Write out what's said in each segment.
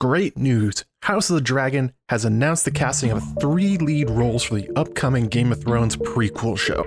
Great news! House of the Dragon has announced the casting of three lead roles for the upcoming Game of Thrones prequel show.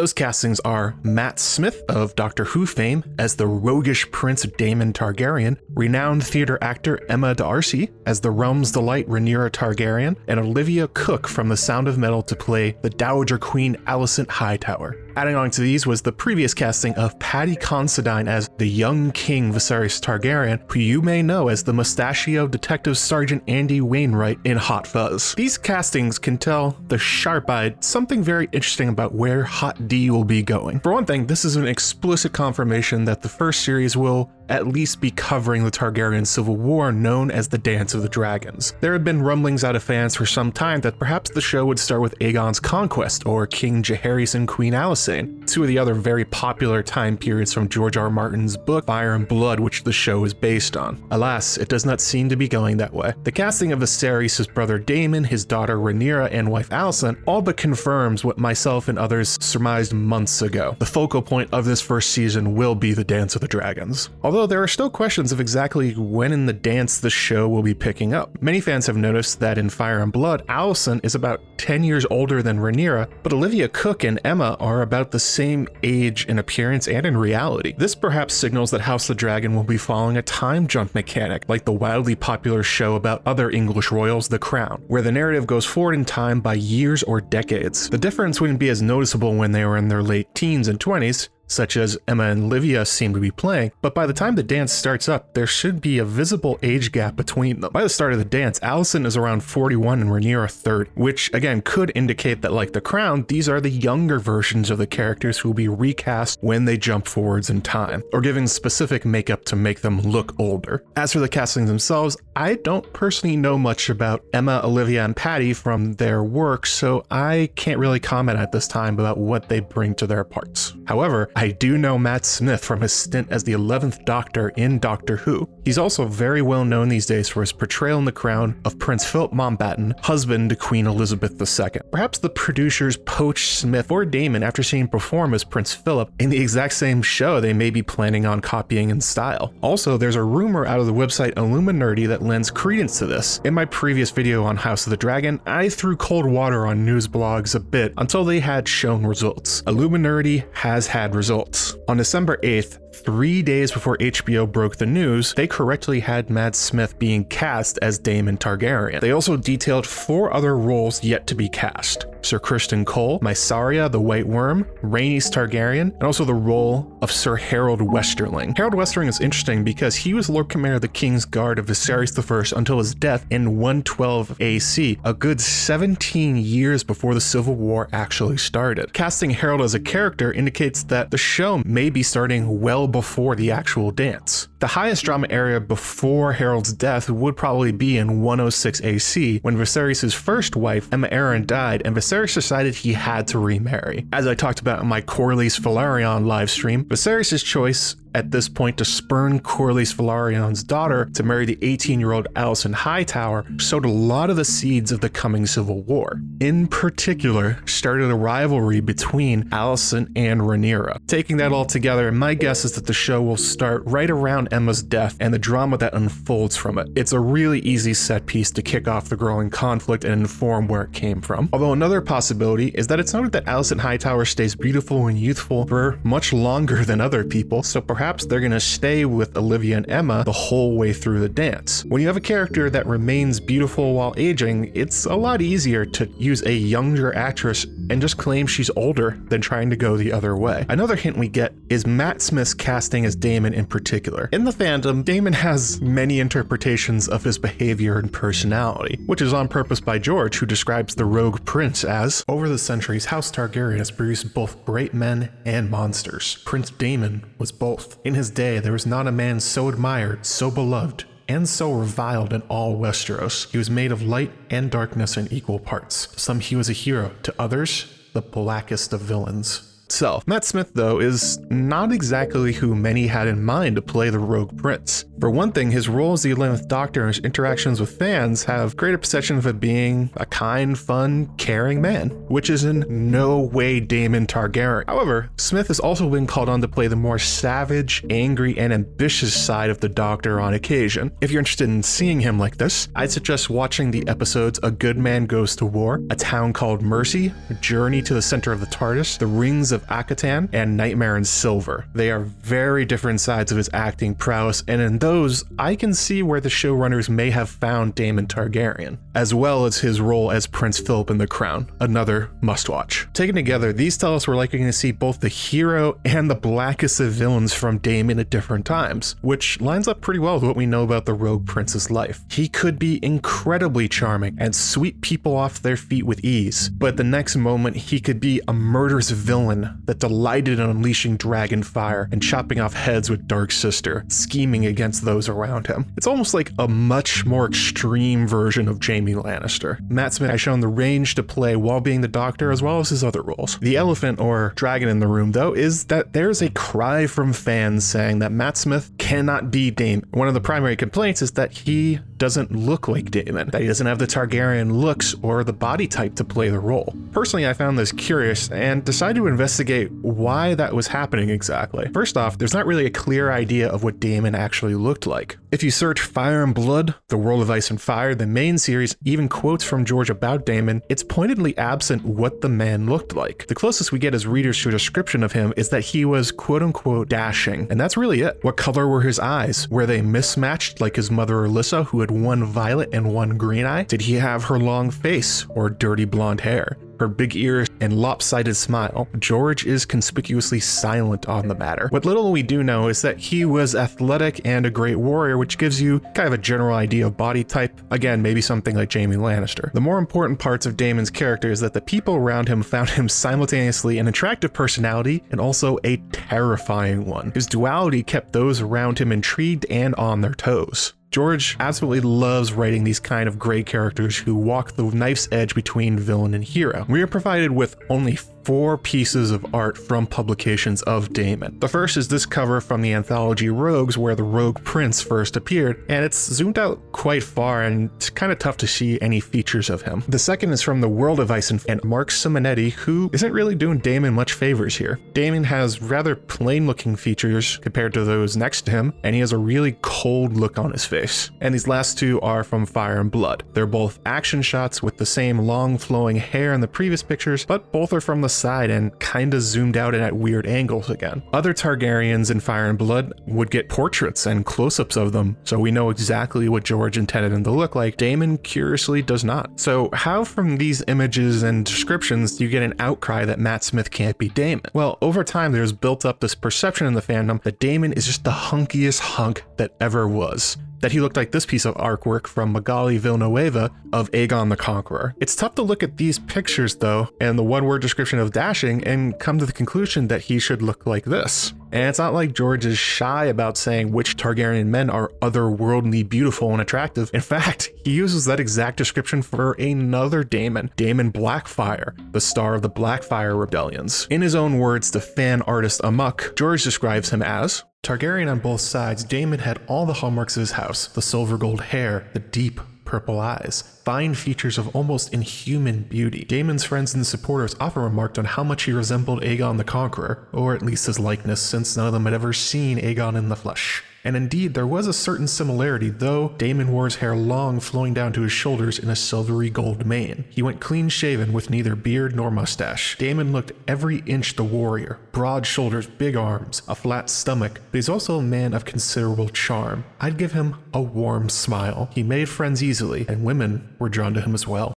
Those castings are Matt Smith of Doctor Who fame as the roguish Prince Daemon Targaryen, renowned theater actor Emma D'Arcy as the Realm's Delight Rhaenyra Targaryen, and Olivia Cooke from The Sound of Metal to play the Dowager Queen Alicent Hightower. Adding on to these was the previous casting of Paddy Considine as the young King Viserys Targaryen, who you may know as the mustachioed Detective Sergeant Andy Wainwright in Hot Fuzz. These castings can tell the sharp eyed something very interesting about where Hot D will be going. For one thing, this is an explicit confirmation that the first series will at least be covering the Targaryen civil war known as the Dance of the Dragons. There had been rumblings out of fans for some time that perhaps the show would start with Aegon's conquest or King Jaehaerys and Queen Alysanne, two of the other very popular time periods from George R. Martin's book Fire and Blood, which the show is based on. Alas, it does not seem to be going that way. The casting of Viserys' brother Daemon, his daughter Rhaenyra, and wife Alicent all but confirms what myself and others surmised months ago. The focal point of this first season will be the Dance of the Dragons. Although Although there are still questions of exactly when in the dance the show will be picking up. Many fans have noticed that in Fire and Blood, Alicent is about 10 years older than Rhaenyra, but Olivia Cooke and Emma are about the same age in appearance and in reality. This perhaps signals that House the Dragon will be following a time jump mechanic, like the wildly popular show about other English royals, The Crown, where the narrative goes forward in time by years or decades. The difference wouldn't be as noticeable when they were in their late teens and 20s, such as Emma and Livia seem to be playing, but by the time the dance starts up, there should be a visible age gap between them. By the start of the dance, Alicent is around 41 and Rhaenyra 30, which again could indicate that, like The Crown, these are the younger versions of the characters who will be recast when they jump forwards in time, or given specific makeup to make them look older. As for the castings themselves, I don't personally know much about Emma, Olivia, and Paddy from their work, so I can't really comment at this time about what they bring to their parts. However, I do know Matt Smith from his stint as the 11th Doctor in Doctor Who. He's also very well known these days for his portrayal in The Crown of Prince Philip Mountbatten, husband to Queen Elizabeth II. Perhaps the producers poached Smith or Daemon after seeing him perform as Prince Philip in the exact same show they may be planning on copying in style. Also, there's a rumor out of the website Illuminerdi that lends credence to this. In my previous video on House of the Dragon, I threw cold water on news blogs a bit until they had shown results. Illuminerdi has had results results. On December 8th, three days before HBO broke the news, they correctly had Matt Smith being cast as Daemon Targaryen. They also detailed four other roles yet to be cast. Sir Criston Cole, Mysaria the White Worm, Rhaenys Targaryen, and also the role of Sir Harrold Westerling. Harrold Westerling is interesting because he was Lord Commander of the King's Guard of Viserys I until his death in 112 AC, a good 17 years before the Civil War actually started. Casting Harrold as a character indicates that the show may be starting well before the actual dance. The highest drama area before Harrold's death would probably be in 106 AC, when Viserys' first wife, Aemma Arryn, died, and Viserys decided he had to remarry. As I talked about in my Corlys Velaryon livestream, Viserys' choice at this point to spurn Corlys Velaryon's daughter to marry the 18 year old Alicent Hightower sowed a lot of the seeds of the coming civil war. In particular, started a rivalry between Alicent and Rhaenyra. Taking that all together, my guess is that the show will start right around Aemma's death and the drama that unfolds from it. It's a really easy set piece to kick off the growing conflict and inform where it came from. Although another possibility is that it's noted that Alicent Hightower stays beautiful and youthful for much longer than other people, so perhaps perhaps they're going to stay with Olivia and Emma the whole way through the dance. When you have a character that remains beautiful while aging, it's a lot easier to use a younger actress and just claim she's older than trying to go the other way. Another hint we get is Matt Smith's casting as Daemon in particular. In the fandom, Daemon has many interpretations of his behavior and personality, which is on purpose by George, who describes the rogue prince as Over the centuries, House Targaryen has produced both great men and monsters. Prince Daemon was both. In his day, there was not a man so admired, so beloved, and so reviled in all Westeros. He was made of light and darkness in equal parts. To some, he was a hero, to others, the blackest of villains. Itself. Matt Smith, though, is not exactly who many had in mind to play the Rogue Prince. For one thing, his role as the 11th Doctor and his interactions with fans have great perception of him being a kind, fun, caring man, which is in no way Daemon Targaryen. However, Smith has also been called on to play the more savage, angry, and ambitious side of the Doctor on occasion. If you're interested in seeing him like this, I'd suggest watching the episodes A Good Man Goes to War, A Town Called Mercy, A Journey to the Center of the TARDIS, The Rings of Akhaten, and Nightmare in Silver. They are very different sides of his acting prowess, and in those I can see where the showrunners may have found Daemon Targaryen, as well as his role as Prince Philip in The Crown, another must watch. Taken together, these tell us we're likely going to see both the hero and the blackest of villains from Daemon at different times, which lines up pretty well with what we know about the Rogue Prince's life. He could be incredibly charming and sweep people off their feet with ease, but the next moment he could be a murderous villain that delighted in unleashing dragon fire and chopping off heads with Dark Sister, scheming against those around him. It's almost like a much more extreme version of Jaime Lannister. Matt Smith has shown the range to play while being the Doctor as well as his other roles. The elephant or dragon in the room, though, is that there's a cry from fans saying that Matt Smith cannot be Daemon. One of the primary complaints is that he doesn't look like Daemon, that he doesn't have the Targaryen looks or the body type to play the role. Personally, I found this curious and decided to investigate why that was happening exactly. First off, there's not really a clear idea of what Daemon actually looked like. If you search Fire and Blood, The World of Ice and Fire, the main series, even quotes from George about Daemon, it's pointedly absent what the man looked like. The closest we get as readers to a description of him is that he was quote unquote dashing, and that's really it. What color were his eyes? Were they mismatched like his mother Alyssa, who had one violet and one green eye? Did he have her long face or dirty blonde hair? Her big ears, and lopsided smile, George is conspicuously silent on the matter. What little we do know is that he was athletic and a great warrior, which gives you kind of a general idea of body type. Again, maybe something like Jaime Lannister. The more important parts of Daemon's character is that the people around him found him simultaneously an attractive personality and also a terrifying one. His duality kept those around him intrigued and on their toes. George absolutely loves writing these kind of gray characters who walk the knife's edge between villain and hero. We are provided with only four pieces of art from publications of Daemon. The first is this cover from the anthology Rogues, where the Rogue Prince first appeared, and it's zoomed out quite far and it's kind of tough to see any features of him. The second is from the World of Ice and Marc Simonetti, who isn't really doing Daemon much favors here. Daemon has rather plain looking features compared to those next to him, and he has a really cold look on his face. And these last two are from Fire and Blood. They're both action shots with the same long flowing hair in the previous pictures, but both are from the side and kinda zoomed out at weird angles again. Other Targaryens in Fire and Blood would get portraits and close ups of them, so we know exactly what George intended them to look like. Daemon curiously does not. So, how from these images and descriptions do you get an outcry that Matt Smith can't be Daemon? Well, over time, there's built up this perception in the fandom that Daemon is just the hunkiest hunk that ever was that he looked like this piece of artwork from Magali Villanueva of Aegon the Conqueror. It's tough to look at these pictures though, and the one word description of dashing, and come to the conclusion that he should look like this. And it's not like George is shy about saying which Targaryen men are otherworldly beautiful and attractive. In fact, he uses that exact description for another Daemon, Daemon Blackfyre, the star of the Blackfyre rebellions. In his own words the fan artist Amoka, George describes him as Targaryen on both sides, Daemon had all the hallmarks of his house the silver gold hair, the deep purple eyes, fine features of almost inhuman beauty. Daemon's friends and supporters often remarked on how much he resembled Aegon the Conqueror, or at least his likeness, since none of them had ever seen Aegon in the flesh. And indeed, there was a certain similarity, though Daemon wore his hair long, flowing down to his shoulders in a silvery gold mane. He went clean shaven with neither beard nor mustache. Daemon looked every inch the warrior broad shoulders, big arms, a flat stomach, but he's also a man of considerable charm. I'd give him a warm smile. He made friends easily, and women were drawn to him as well.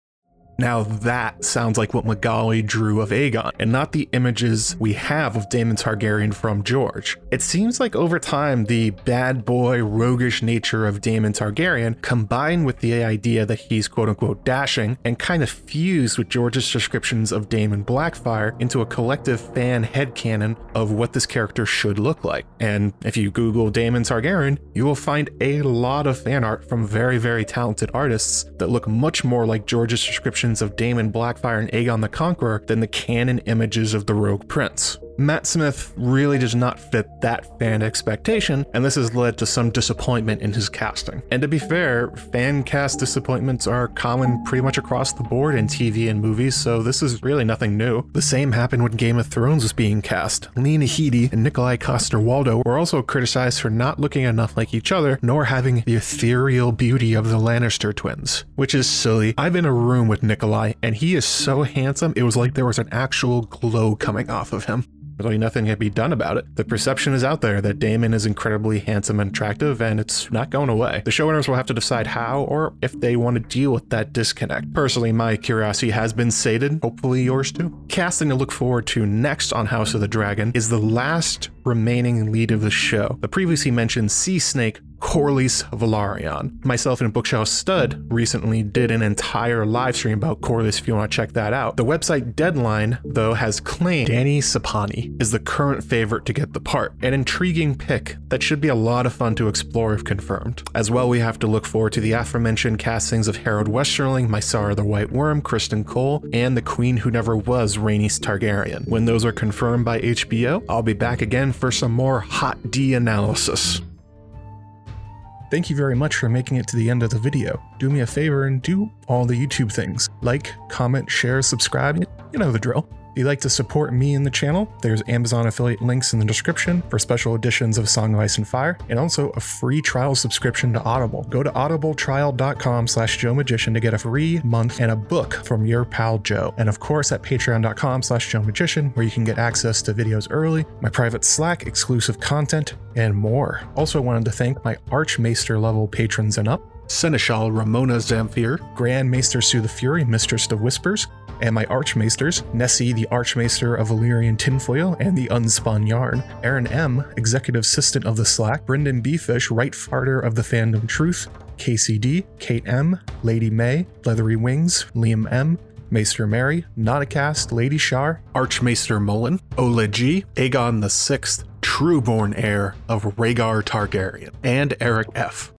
Now that sounds like what Magali drew of Aegon, and not the images we have of Daemon Targaryen from George. It seems like over time, the bad boy, roguish nature of Daemon Targaryen combined with the idea that he's quote unquote dashing and kind of fused with George's descriptions of Daemon Blackfyre into a collective fan headcanon of what this character should look like. And if you Google Daemon Targaryen, you will find a lot of fan art from very, very talented artists that look much more like George's description of Daemon Blackfyre and Aegon the Conqueror than the canon images of the Rogue Prince. Matt Smith really does not fit that fan expectation, and this has led to some disappointment in his casting. And to be fair, fan cast disappointments are common pretty much across the board in TV and movies, so this is really nothing new. The same happened when Game of Thrones was being cast. Lena Headey and Nikolaj Coster-Waldau were also criticized for not looking enough like each other, nor having the ethereal beauty of the Lannister twins, which is silly. I've been in a room with Nikolaj, and he is so handsome, it was like there was an actual glow coming off of him. Really, nothing can be done about it. The perception is out there that Daemon is incredibly handsome and attractive, and it's not going away. The showrunners will have to decide how or if they want to deal with that disconnect. Personally, my curiosity has been sated, hopefully yours too. Casting to look forward to next on House of the Dragon is the last remaining lead of the show. The previously mentioned Sea Snake Corlys Velaryon. Myself and Bookshelf Stud recently did an entire live stream about Corlys if you want to check that out. The website Deadline, though, has claimed Danny Sapani is the current favorite to get the part. An intriguing pick that should be a lot of fun to explore if confirmed. As well, we have to look forward to the aforementioned castings of Harrold Westerling, Mysaria the White Worm, Criston Cole, and the Queen Who Never Was, Rhaenys Targaryen. When those are confirmed by HBO, I'll be back again for some more Hot D analysis. Thank you very much for making it to the end of the video. Do me a favor and do all the YouTube things. Like, comment, share, subscribe, you know the drill. If you'd like to support me and the channel, there's Amazon affiliate links in the description for special editions of Song of Ice and Fire, and also a free trial subscription to Audible. Go to audibletrial.com slash Joe Magician to get a free month and a book from your pal Joe. And of course at patreon.com slash Joe Magician, where you can get access to videos early, my private Slack, exclusive content, and more. Also wanted to thank my Archmaester level patrons and up, Seneschal Ramona Zamfir, Grand Maester Sue the Fury, Mistress of Whispers, and my Archmaesters, Nessie, the Archmaester of Valyrian Tinfoil and the Unspun Yarn, Aaron M., Executive Assistant of the Slack, Brendan B. Fish, Right Farter of the Fandom Truth, KCD, Kate M., Lady May, Leathery Wings, Liam M., Maester Mary, Nauticast, Lady Shar, Archmaester Mullen, Ola G, Aegon Sixth, trueborn heir of Rhaegar Targaryen, and Eric F.